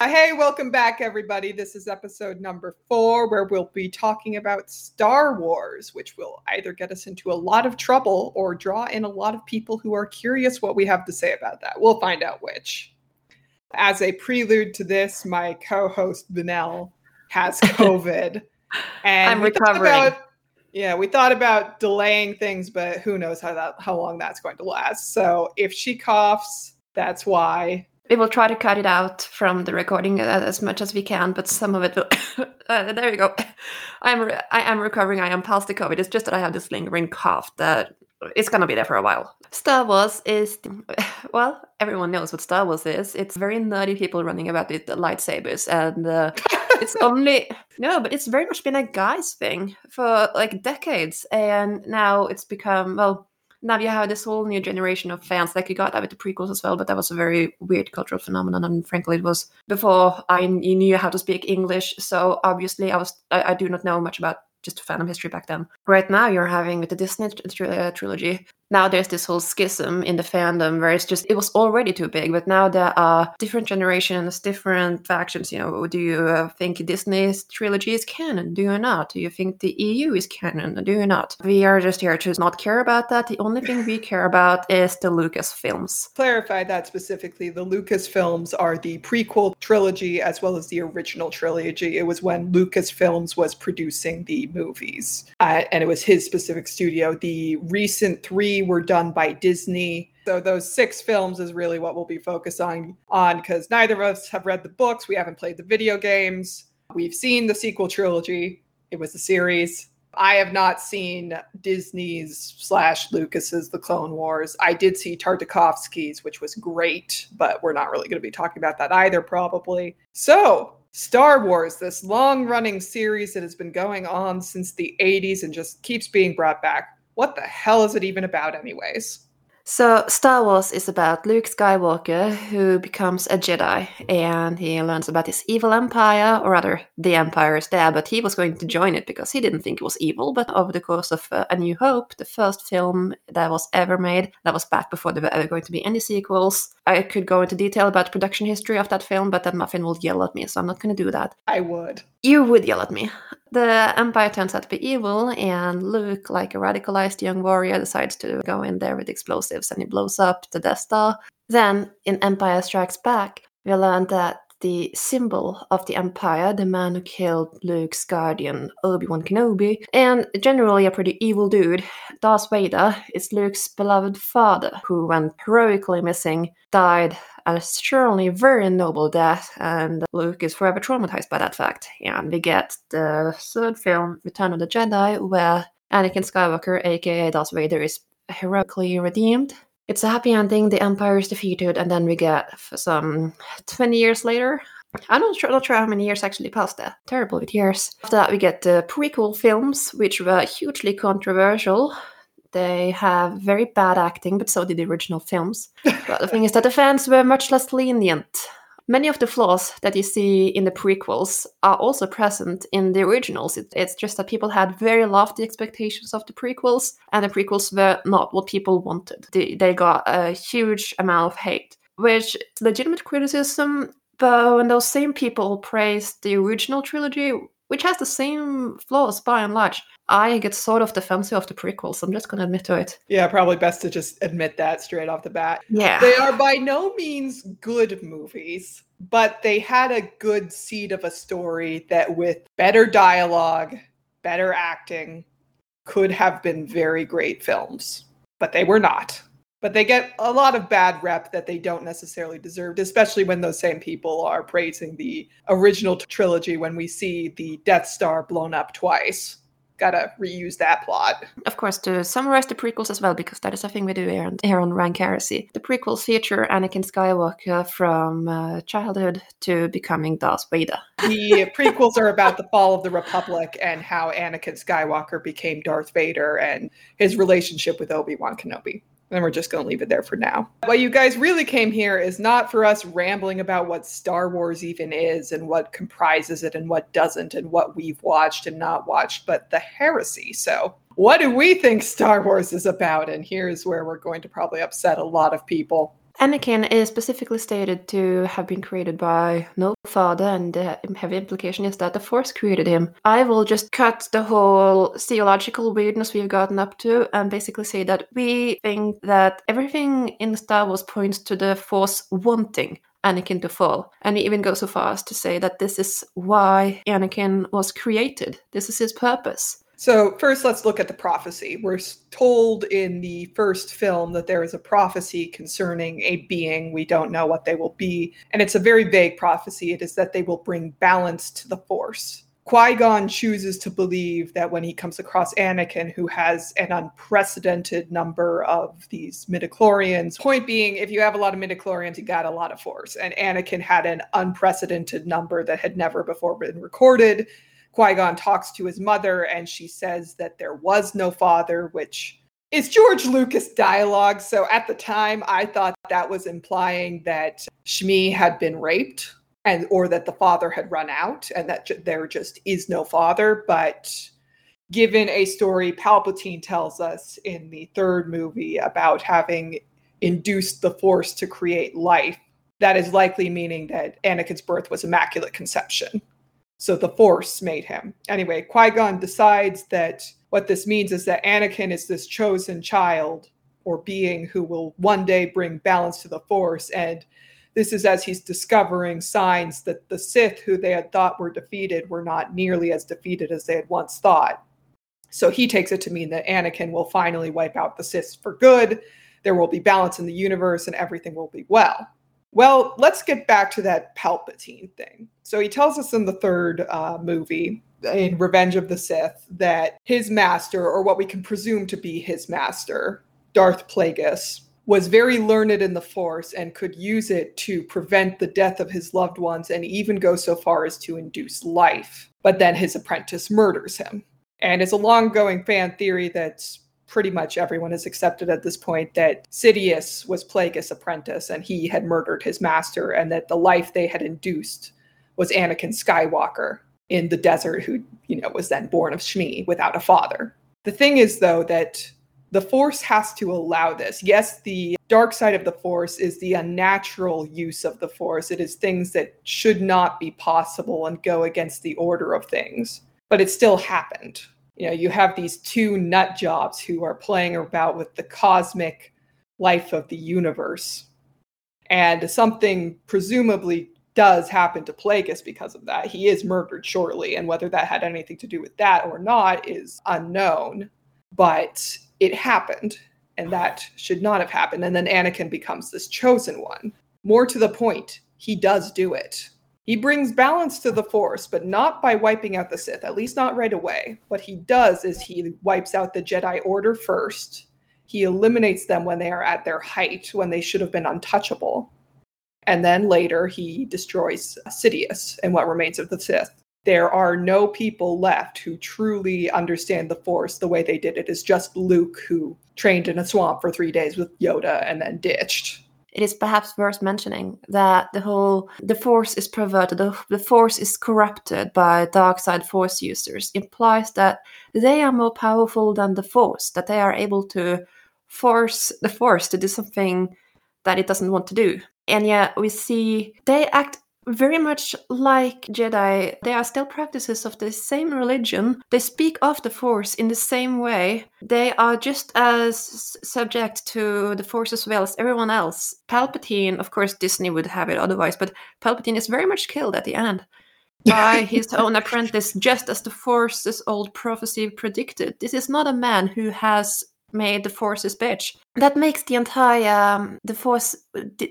Uh, hey, welcome back, everybody. This is episode number four, where we'll be talking about Star Wars, which will either get us into a lot of trouble or draw in a lot of people who are curious what we have to say about that. We'll find out which. As a prelude to this, my co host, Vinelle, has COVID. and I'm recovering. about- yeah, we thought about delaying things, but who knows how that how long that's going to last. So if she coughs, that's why. We will try to cut it out from the recording uh, as much as we can, but some of it will. uh, there we go. I'm re- I am recovering. I am past the COVID. It's just that I have this lingering cough that it's gonna be there for a while. Star Wars is well, everyone knows what Star Wars is. It's very nerdy people running about with lightsabers, and uh, it's only no, but it's very much been a guys thing for like decades, and now it's become well. Now you have this whole new generation of fans. Like you got that with the prequels as well, but that was a very weird cultural phenomenon. And frankly, it was before I knew how to speak English. So obviously, I was I, I do not know much about just fandom history back then. Right now, you're having with the Disney tr- trilogy. Now there's this whole schism in the fandom where it's just it was already too big, but now there are different generations, different factions. You know, do you uh, think Disney's trilogy is canon? Do you not? Do you think the EU is canon? Do you not? We are just here to not care about that. The only thing we care about is the Lucas films. Clarify that specifically. The lucas films are the prequel trilogy as well as the original trilogy. It was when lucas films was producing the movies, uh, and it was his specific studio. The recent three were done by Disney. So those six films is really what we'll be focusing on because neither of us have read the books. We haven't played the video games. We've seen the sequel trilogy. It was a series. I have not seen Disney's slash Lucas's The Clone Wars. I did see Tartakovsky's, which was great, but we're not really going to be talking about that either, probably. So, Star Wars, this long running series that has been going on since the 80s and just keeps being brought back. What the hell is it even about, anyways? So, Star Wars is about Luke Skywalker who becomes a Jedi and he learns about this evil empire, or rather, the empire is there, but he was going to join it because he didn't think it was evil. But over the course of uh, A New Hope, the first film that was ever made, that was back before there were ever going to be any sequels. I could go into detail about the production history of that film, but then Muffin will yell at me, so I'm not going to do that. I would. You would yell at me. The Empire turns out to be evil, and Luke, like a radicalized young warrior, decides to go in there with explosives and he blows up the Death Star. Then, in Empire Strikes Back, we learn that the symbol of the Empire, the man who killed Luke's guardian, Obi Wan Kenobi, and generally a pretty evil dude, Darth Vader, is Luke's beloved father, who went heroically missing, died a surely very noble death, and Luke is forever traumatized by that fact. And we get the third film, Return of the Jedi, where Anakin Skywalker, aka Darth Vader, is heroically redeemed. It's a happy ending, the Empire is defeated, and then we get some 20 years later. I'm not sure, not sure how many years actually passed that. Terrible with years. After that, we get the prequel films, which were hugely controversial. They have very bad acting, but so did the original films. But the thing is that the fans were much less lenient. Many of the flaws that you see in the prequels are also present in the originals. It- it's just that people had very lofty expectations of the prequels, and the prequels were not what people wanted. They, they got a huge amount of hate, which legitimate criticism. But when those same people praised the original trilogy, which has the same flaws by and large, I get sort of defensive of the prequels. I'm just going to admit to it. Yeah, probably best to just admit that straight off the bat. Yeah. They are by no means good movies, but they had a good seed of a story that, with better dialogue, better acting, could have been very great films. But they were not. But they get a lot of bad rep that they don't necessarily deserve, especially when those same people are praising the original trilogy when we see the Death Star blown up twice. Gotta reuse that plot. Of course, to summarize the prequels as well, because that is a thing we do here on, here on Rank Heresy. The prequels feature Anakin Skywalker from uh, childhood to becoming Darth Vader. the prequels are about the fall of the Republic and how Anakin Skywalker became Darth Vader and his relationship with Obi Wan Kenobi. And we're just going to leave it there for now. What you guys really came here is not for us rambling about what Star Wars even is and what comprises it and what doesn't and what we've watched and not watched, but the heresy. So, what do we think Star Wars is about? And here's where we're going to probably upset a lot of people. Anakin is specifically stated to have been created by no father, and the heavy implication is that the Force created him. I will just cut the whole theological weirdness we've gotten up to and basically say that we think that everything in Star Wars points to the Force wanting Anakin to fall. And we even go so far as to say that this is why Anakin was created, this is his purpose. So, first, let's look at the prophecy. We're told in the first film that there is a prophecy concerning a being. We don't know what they will be. And it's a very vague prophecy. It is that they will bring balance to the Force. Qui Gon chooses to believe that when he comes across Anakin, who has an unprecedented number of these midichlorians, point being, if you have a lot of midichlorians, you got a lot of Force. And Anakin had an unprecedented number that had never before been recorded Qui Gon talks to his mother, and she says that there was no father, which is George Lucas dialogue. So at the time, I thought that was implying that Shmi had been raped and or that the father had run out and that j- there just is no father. But given a story Palpatine tells us in the third movie about having induced the Force to create life, that is likely meaning that Anakin's birth was immaculate conception. So the Force made him. Anyway, Qui Gon decides that what this means is that Anakin is this chosen child or being who will one day bring balance to the Force. And this is as he's discovering signs that the Sith, who they had thought were defeated, were not nearly as defeated as they had once thought. So he takes it to mean that Anakin will finally wipe out the Sith for good. There will be balance in the universe and everything will be well. Well, let's get back to that Palpatine thing. So he tells us in the third uh, movie, in Revenge of the Sith, that his master, or what we can presume to be his master, Darth Plagueis, was very learned in the Force and could use it to prevent the death of his loved ones and even go so far as to induce life. But then his apprentice murders him. And it's a long going fan theory that's pretty much everyone has accepted at this point that Sidious was Plagueis' apprentice and he had murdered his master, and that the life they had induced was Anakin Skywalker in the desert, who you know was then born of Shmi without a father. The thing is, though, that the Force has to allow this. Yes, the dark side of the Force is the unnatural use of the Force. It is things that should not be possible and go against the order of things. But it still happened you know you have these two nut jobs who are playing about with the cosmic life of the universe and something presumably does happen to Plagueis because of that. He is murdered shortly, and whether that had anything to do with that or not is unknown. But it happened, and that should not have happened. And then Anakin becomes this chosen one. More to the point, he does do it. He brings balance to the Force, but not by wiping out the Sith, at least not right away. What he does is he wipes out the Jedi Order first. He eliminates them when they are at their height, when they should have been untouchable. And then later, he destroys Sidious and what remains of the Sith. There are no people left who truly understand the Force the way they did. It is just Luke who trained in a swamp for three days with Yoda and then ditched it is perhaps worth mentioning that the whole the force is perverted the, the force is corrupted by dark side force users implies that they are more powerful than the force that they are able to force the force to do something that it doesn't want to do. And yet we see they act very much like Jedi, they are still practices of the same religion. They speak of the Force in the same way. They are just as subject to the Force as well as everyone else. Palpatine, of course, Disney would have it otherwise, but Palpatine is very much killed at the end by his own apprentice, just as the Force's old prophecy predicted. This is not a man who has made the Force his bitch. That makes the entire um, the Force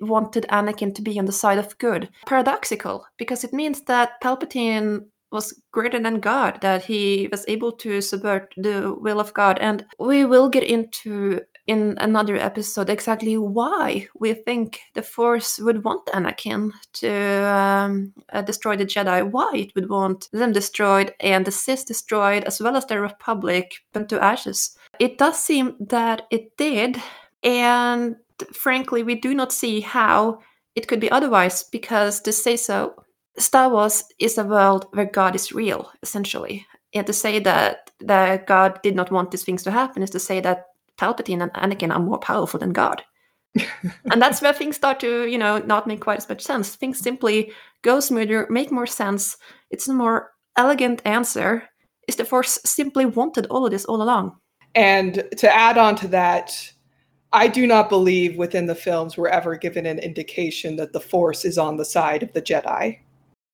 wanted Anakin to be on the side of good paradoxical because it means that Palpatine was greater than God, that he was able to subvert the will of God, and we will get into in another episode exactly why we think the Force would want Anakin to um, uh, destroy the Jedi, why it would want them destroyed and the Sith destroyed, as well as the Republic burnt to ashes. It does seem that it did, and frankly, we do not see how it could be otherwise because to say so, Star Wars is a world where God is real, essentially. And to say that that God did not want these things to happen is to say that Palpatine and Anakin are more powerful than God. and that's where things start to, you know, not make quite as much sense. Things simply go smoother, make more sense. It's a more elegant answer. Is the Force simply wanted all of this all along? And to add on to that, I do not believe within the films we're ever given an indication that the Force is on the side of the Jedi.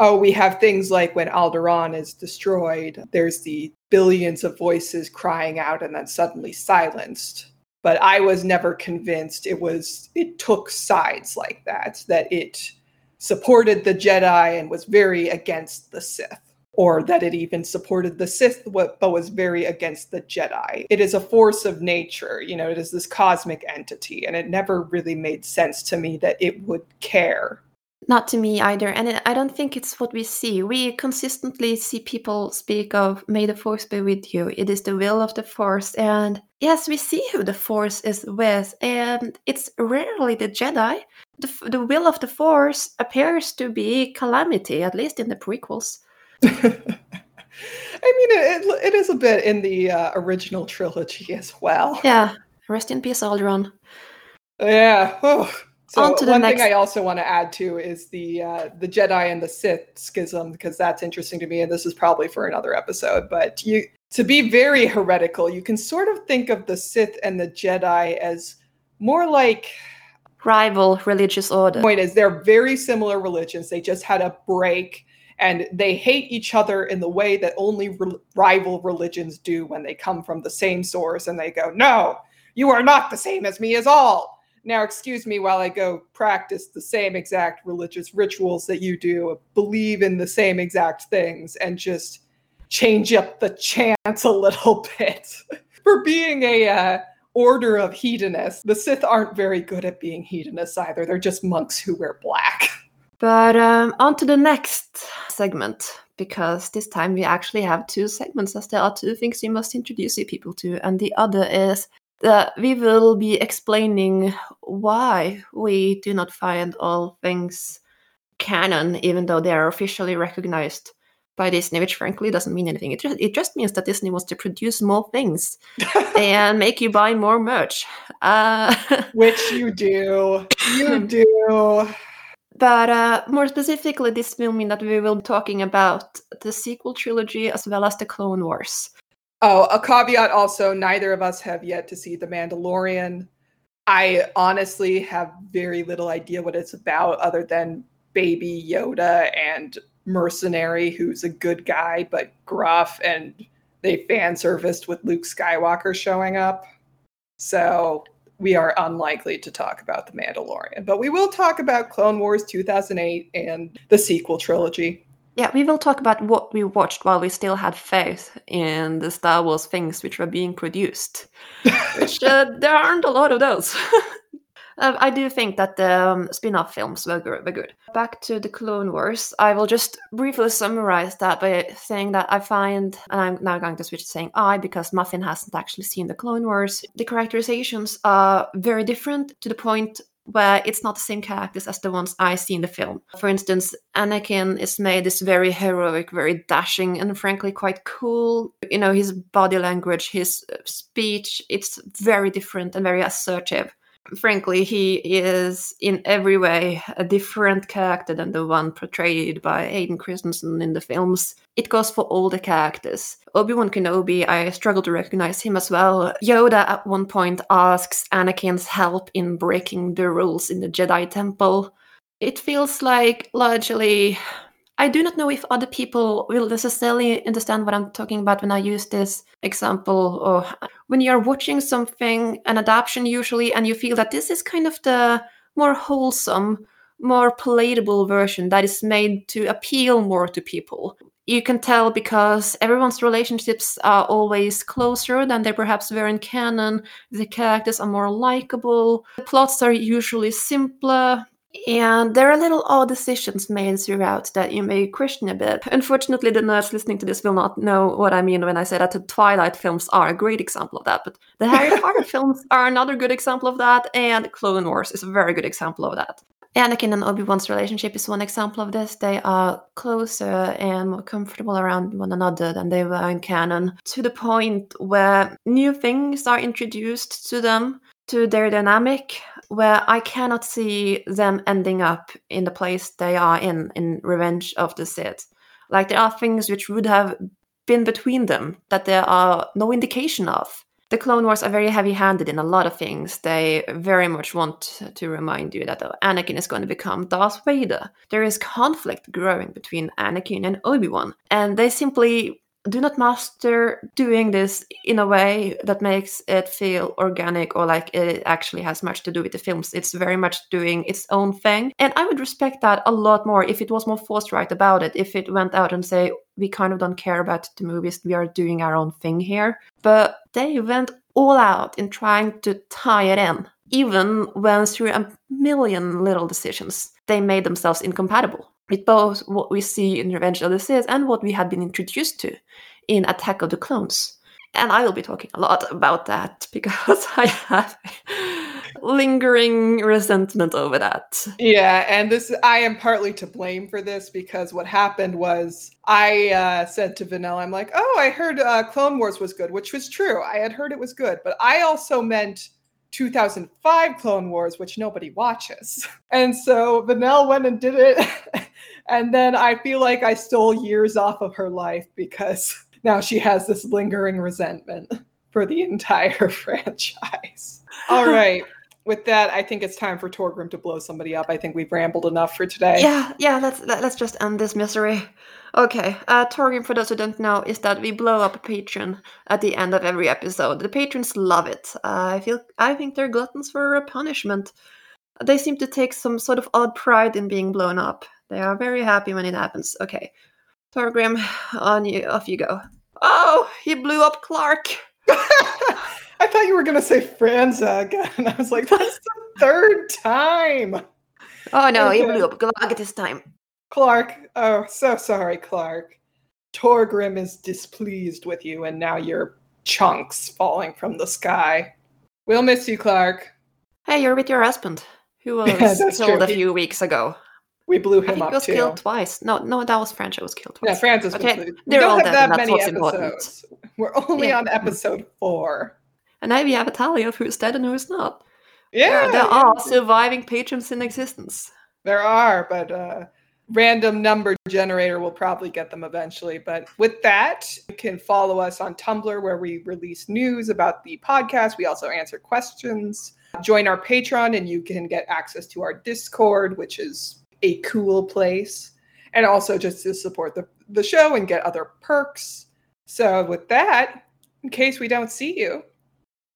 Oh, we have things like when Alderaan is destroyed, there's the billions of voices crying out and then suddenly silenced but I was never convinced it was it took sides like that that it supported the Jedi and was very against the Sith or that it even supported the Sith but was very against the Jedi. It is a force of nature, you know, it is this cosmic entity and it never really made sense to me that it would care not to me either. And I don't think it's what we see. We consistently see people speak of, may the force be with you. It is the will of the force. And yes, we see who the force is with. And it's rarely the Jedi. The, the will of the force appears to be calamity, at least in the prequels. I mean, it, it is a bit in the uh, original trilogy as well. Yeah. Rest in peace, Alderaan. Yeah. Oh. So on to the one next... thing I also want to add to is the uh, the Jedi and the Sith schism because that's interesting to me, and this is probably for another episode. But you to be very heretical, you can sort of think of the Sith and the Jedi as more like rival religious order. Point is, they're very similar religions. They just had a break, and they hate each other in the way that only re- rival religions do when they come from the same source and they go, "No, you are not the same as me as all." Now, excuse me while I go practice the same exact religious rituals that you do, believe in the same exact things, and just change up the chants a little bit. For being a uh, order of hedonists, the Sith aren't very good at being hedonists either. They're just monks who wear black. But um, on to the next segment, because this time we actually have two segments, as there are two things you must introduce people to, and the other is that we will be explaining why we do not find all things canon, even though they are officially recognized by Disney, which frankly doesn't mean anything. It just, it just means that Disney wants to produce more things and make you buy more merch. Uh, which you do. You do. But uh, more specifically, this will mean that we will be talking about the sequel trilogy as well as the Clone Wars. Oh, a caveat also neither of us have yet to see The Mandalorian. I honestly have very little idea what it's about other than baby Yoda and mercenary who's a good guy but gruff and they fan serviced with Luke Skywalker showing up. So we are unlikely to talk about The Mandalorian, but we will talk about Clone Wars 2008 and the sequel trilogy yeah, we will talk about what we watched while we still had faith in the Star Wars things which were being produced, which uh, there aren't a lot of those. uh, I do think that the um, spin off films were, were good. Back to the Clone Wars, I will just briefly summarize that by saying that I find, and I'm now going to switch to saying I because Muffin hasn't actually seen the Clone Wars, the characterizations are very different to the point where it's not the same characters as the ones I see in the film. For instance, Anakin is made this very heroic, very dashing, and frankly quite cool. You know, his body language, his uh, speech, it's very different and very assertive frankly, he is in every way a different character than the one portrayed by Hayden Christensen in the films. It goes for all the characters. Obi Wan Kenobi, I struggle to recognize him as well. Yoda at one point asks Anakin's help in breaking the rules in the Jedi Temple. It feels like largely I do not know if other people will necessarily understand what I'm talking about when I use this example. Or when you're watching something, an adaptation usually, and you feel that this is kind of the more wholesome, more palatable version that is made to appeal more to people. You can tell because everyone's relationships are always closer than they perhaps were in canon. The characters are more likable. The plots are usually simpler and there are little odd decisions made throughout that you may question a bit. Unfortunately, the nerds listening to this will not know what I mean when I say that the Twilight films are a great example of that. But the Harry Potter films are another good example of that, and Clone Wars is a very good example of that. Anakin and Obi Wan's relationship is one example of this. They are closer and more comfortable around one another than they were in canon, to the point where new things are introduced to them, to their dynamic, where I cannot see them ending up in the place they are in in Revenge of the Sith. Like there are things which would have been between them that there are no indication of. The Clone Wars are very heavy handed in a lot of things. They very much want to remind you that oh, Anakin is going to become Darth Vader. There is conflict growing between Anakin and Obi Wan, and they simply do not master doing this in a way that makes it feel organic or like it actually has much to do with the films. It's very much doing its own thing. And I would respect that a lot more if it was more forthright about it, if it went out and say, we kind of don't care about the movies, we are doing our own thing here. But they went all out in trying to tie it in, even when through a million little decisions, they made themselves incompatible with both what we see in Revenge of the Sith and what we had been introduced to in Attack of the Clones. And I will be talking a lot about that because I have lingering resentment over that. Yeah, and this I am partly to blame for this because what happened was I uh, said to Vinelle, I'm like, oh, I heard uh, Clone Wars was good, which was true. I had heard it was good, but I also meant 2005 Clone Wars, which nobody watches. And so Vinelle went and did it. and then I feel like I stole years off of her life because now she has this lingering resentment for the entire franchise. All right. With that, I think it's time for Torgrim to blow somebody up. I think we've rambled enough for today. Yeah, yeah, let's let's just end this misery. Okay, uh, Torgrim, for those who don't know, is that we blow up a patron at the end of every episode. The patrons love it. Uh, I feel, I think they're gluttons for a punishment. They seem to take some sort of odd pride in being blown up. They are very happy when it happens. Okay, Torgrim, on you, off you go. Oh, he blew up Clark. I thought you were gonna say Franza again. I was like, that's the third time. Oh no, okay. he blew up Clark this time. Clark, oh, so sorry, Clark. Torgrim is displeased with you, and now you're chunks falling from the sky. We'll miss you, Clark. Hey, you're with your husband, who was yeah, killed a few weeks ago. We blew him I think up he was too. killed twice. No, no, that was French. It was killed twice. Yeah, Francis. Okay, was, they're all have that many episodes. important. We're only Yeah. on episode four. And now we have a tally of who's dead and who's not. Yeah, there, are surviving patrons in existence. There are, but uh, random number generator will probably get them eventually. But with that, you can follow us on Tumblr where we release news about the podcast. We also answer questions. Join our Patreon and you can get access to our Discord, which is a cool place. And also just to support the, the show and get other perks. So with that, in case we don't see you,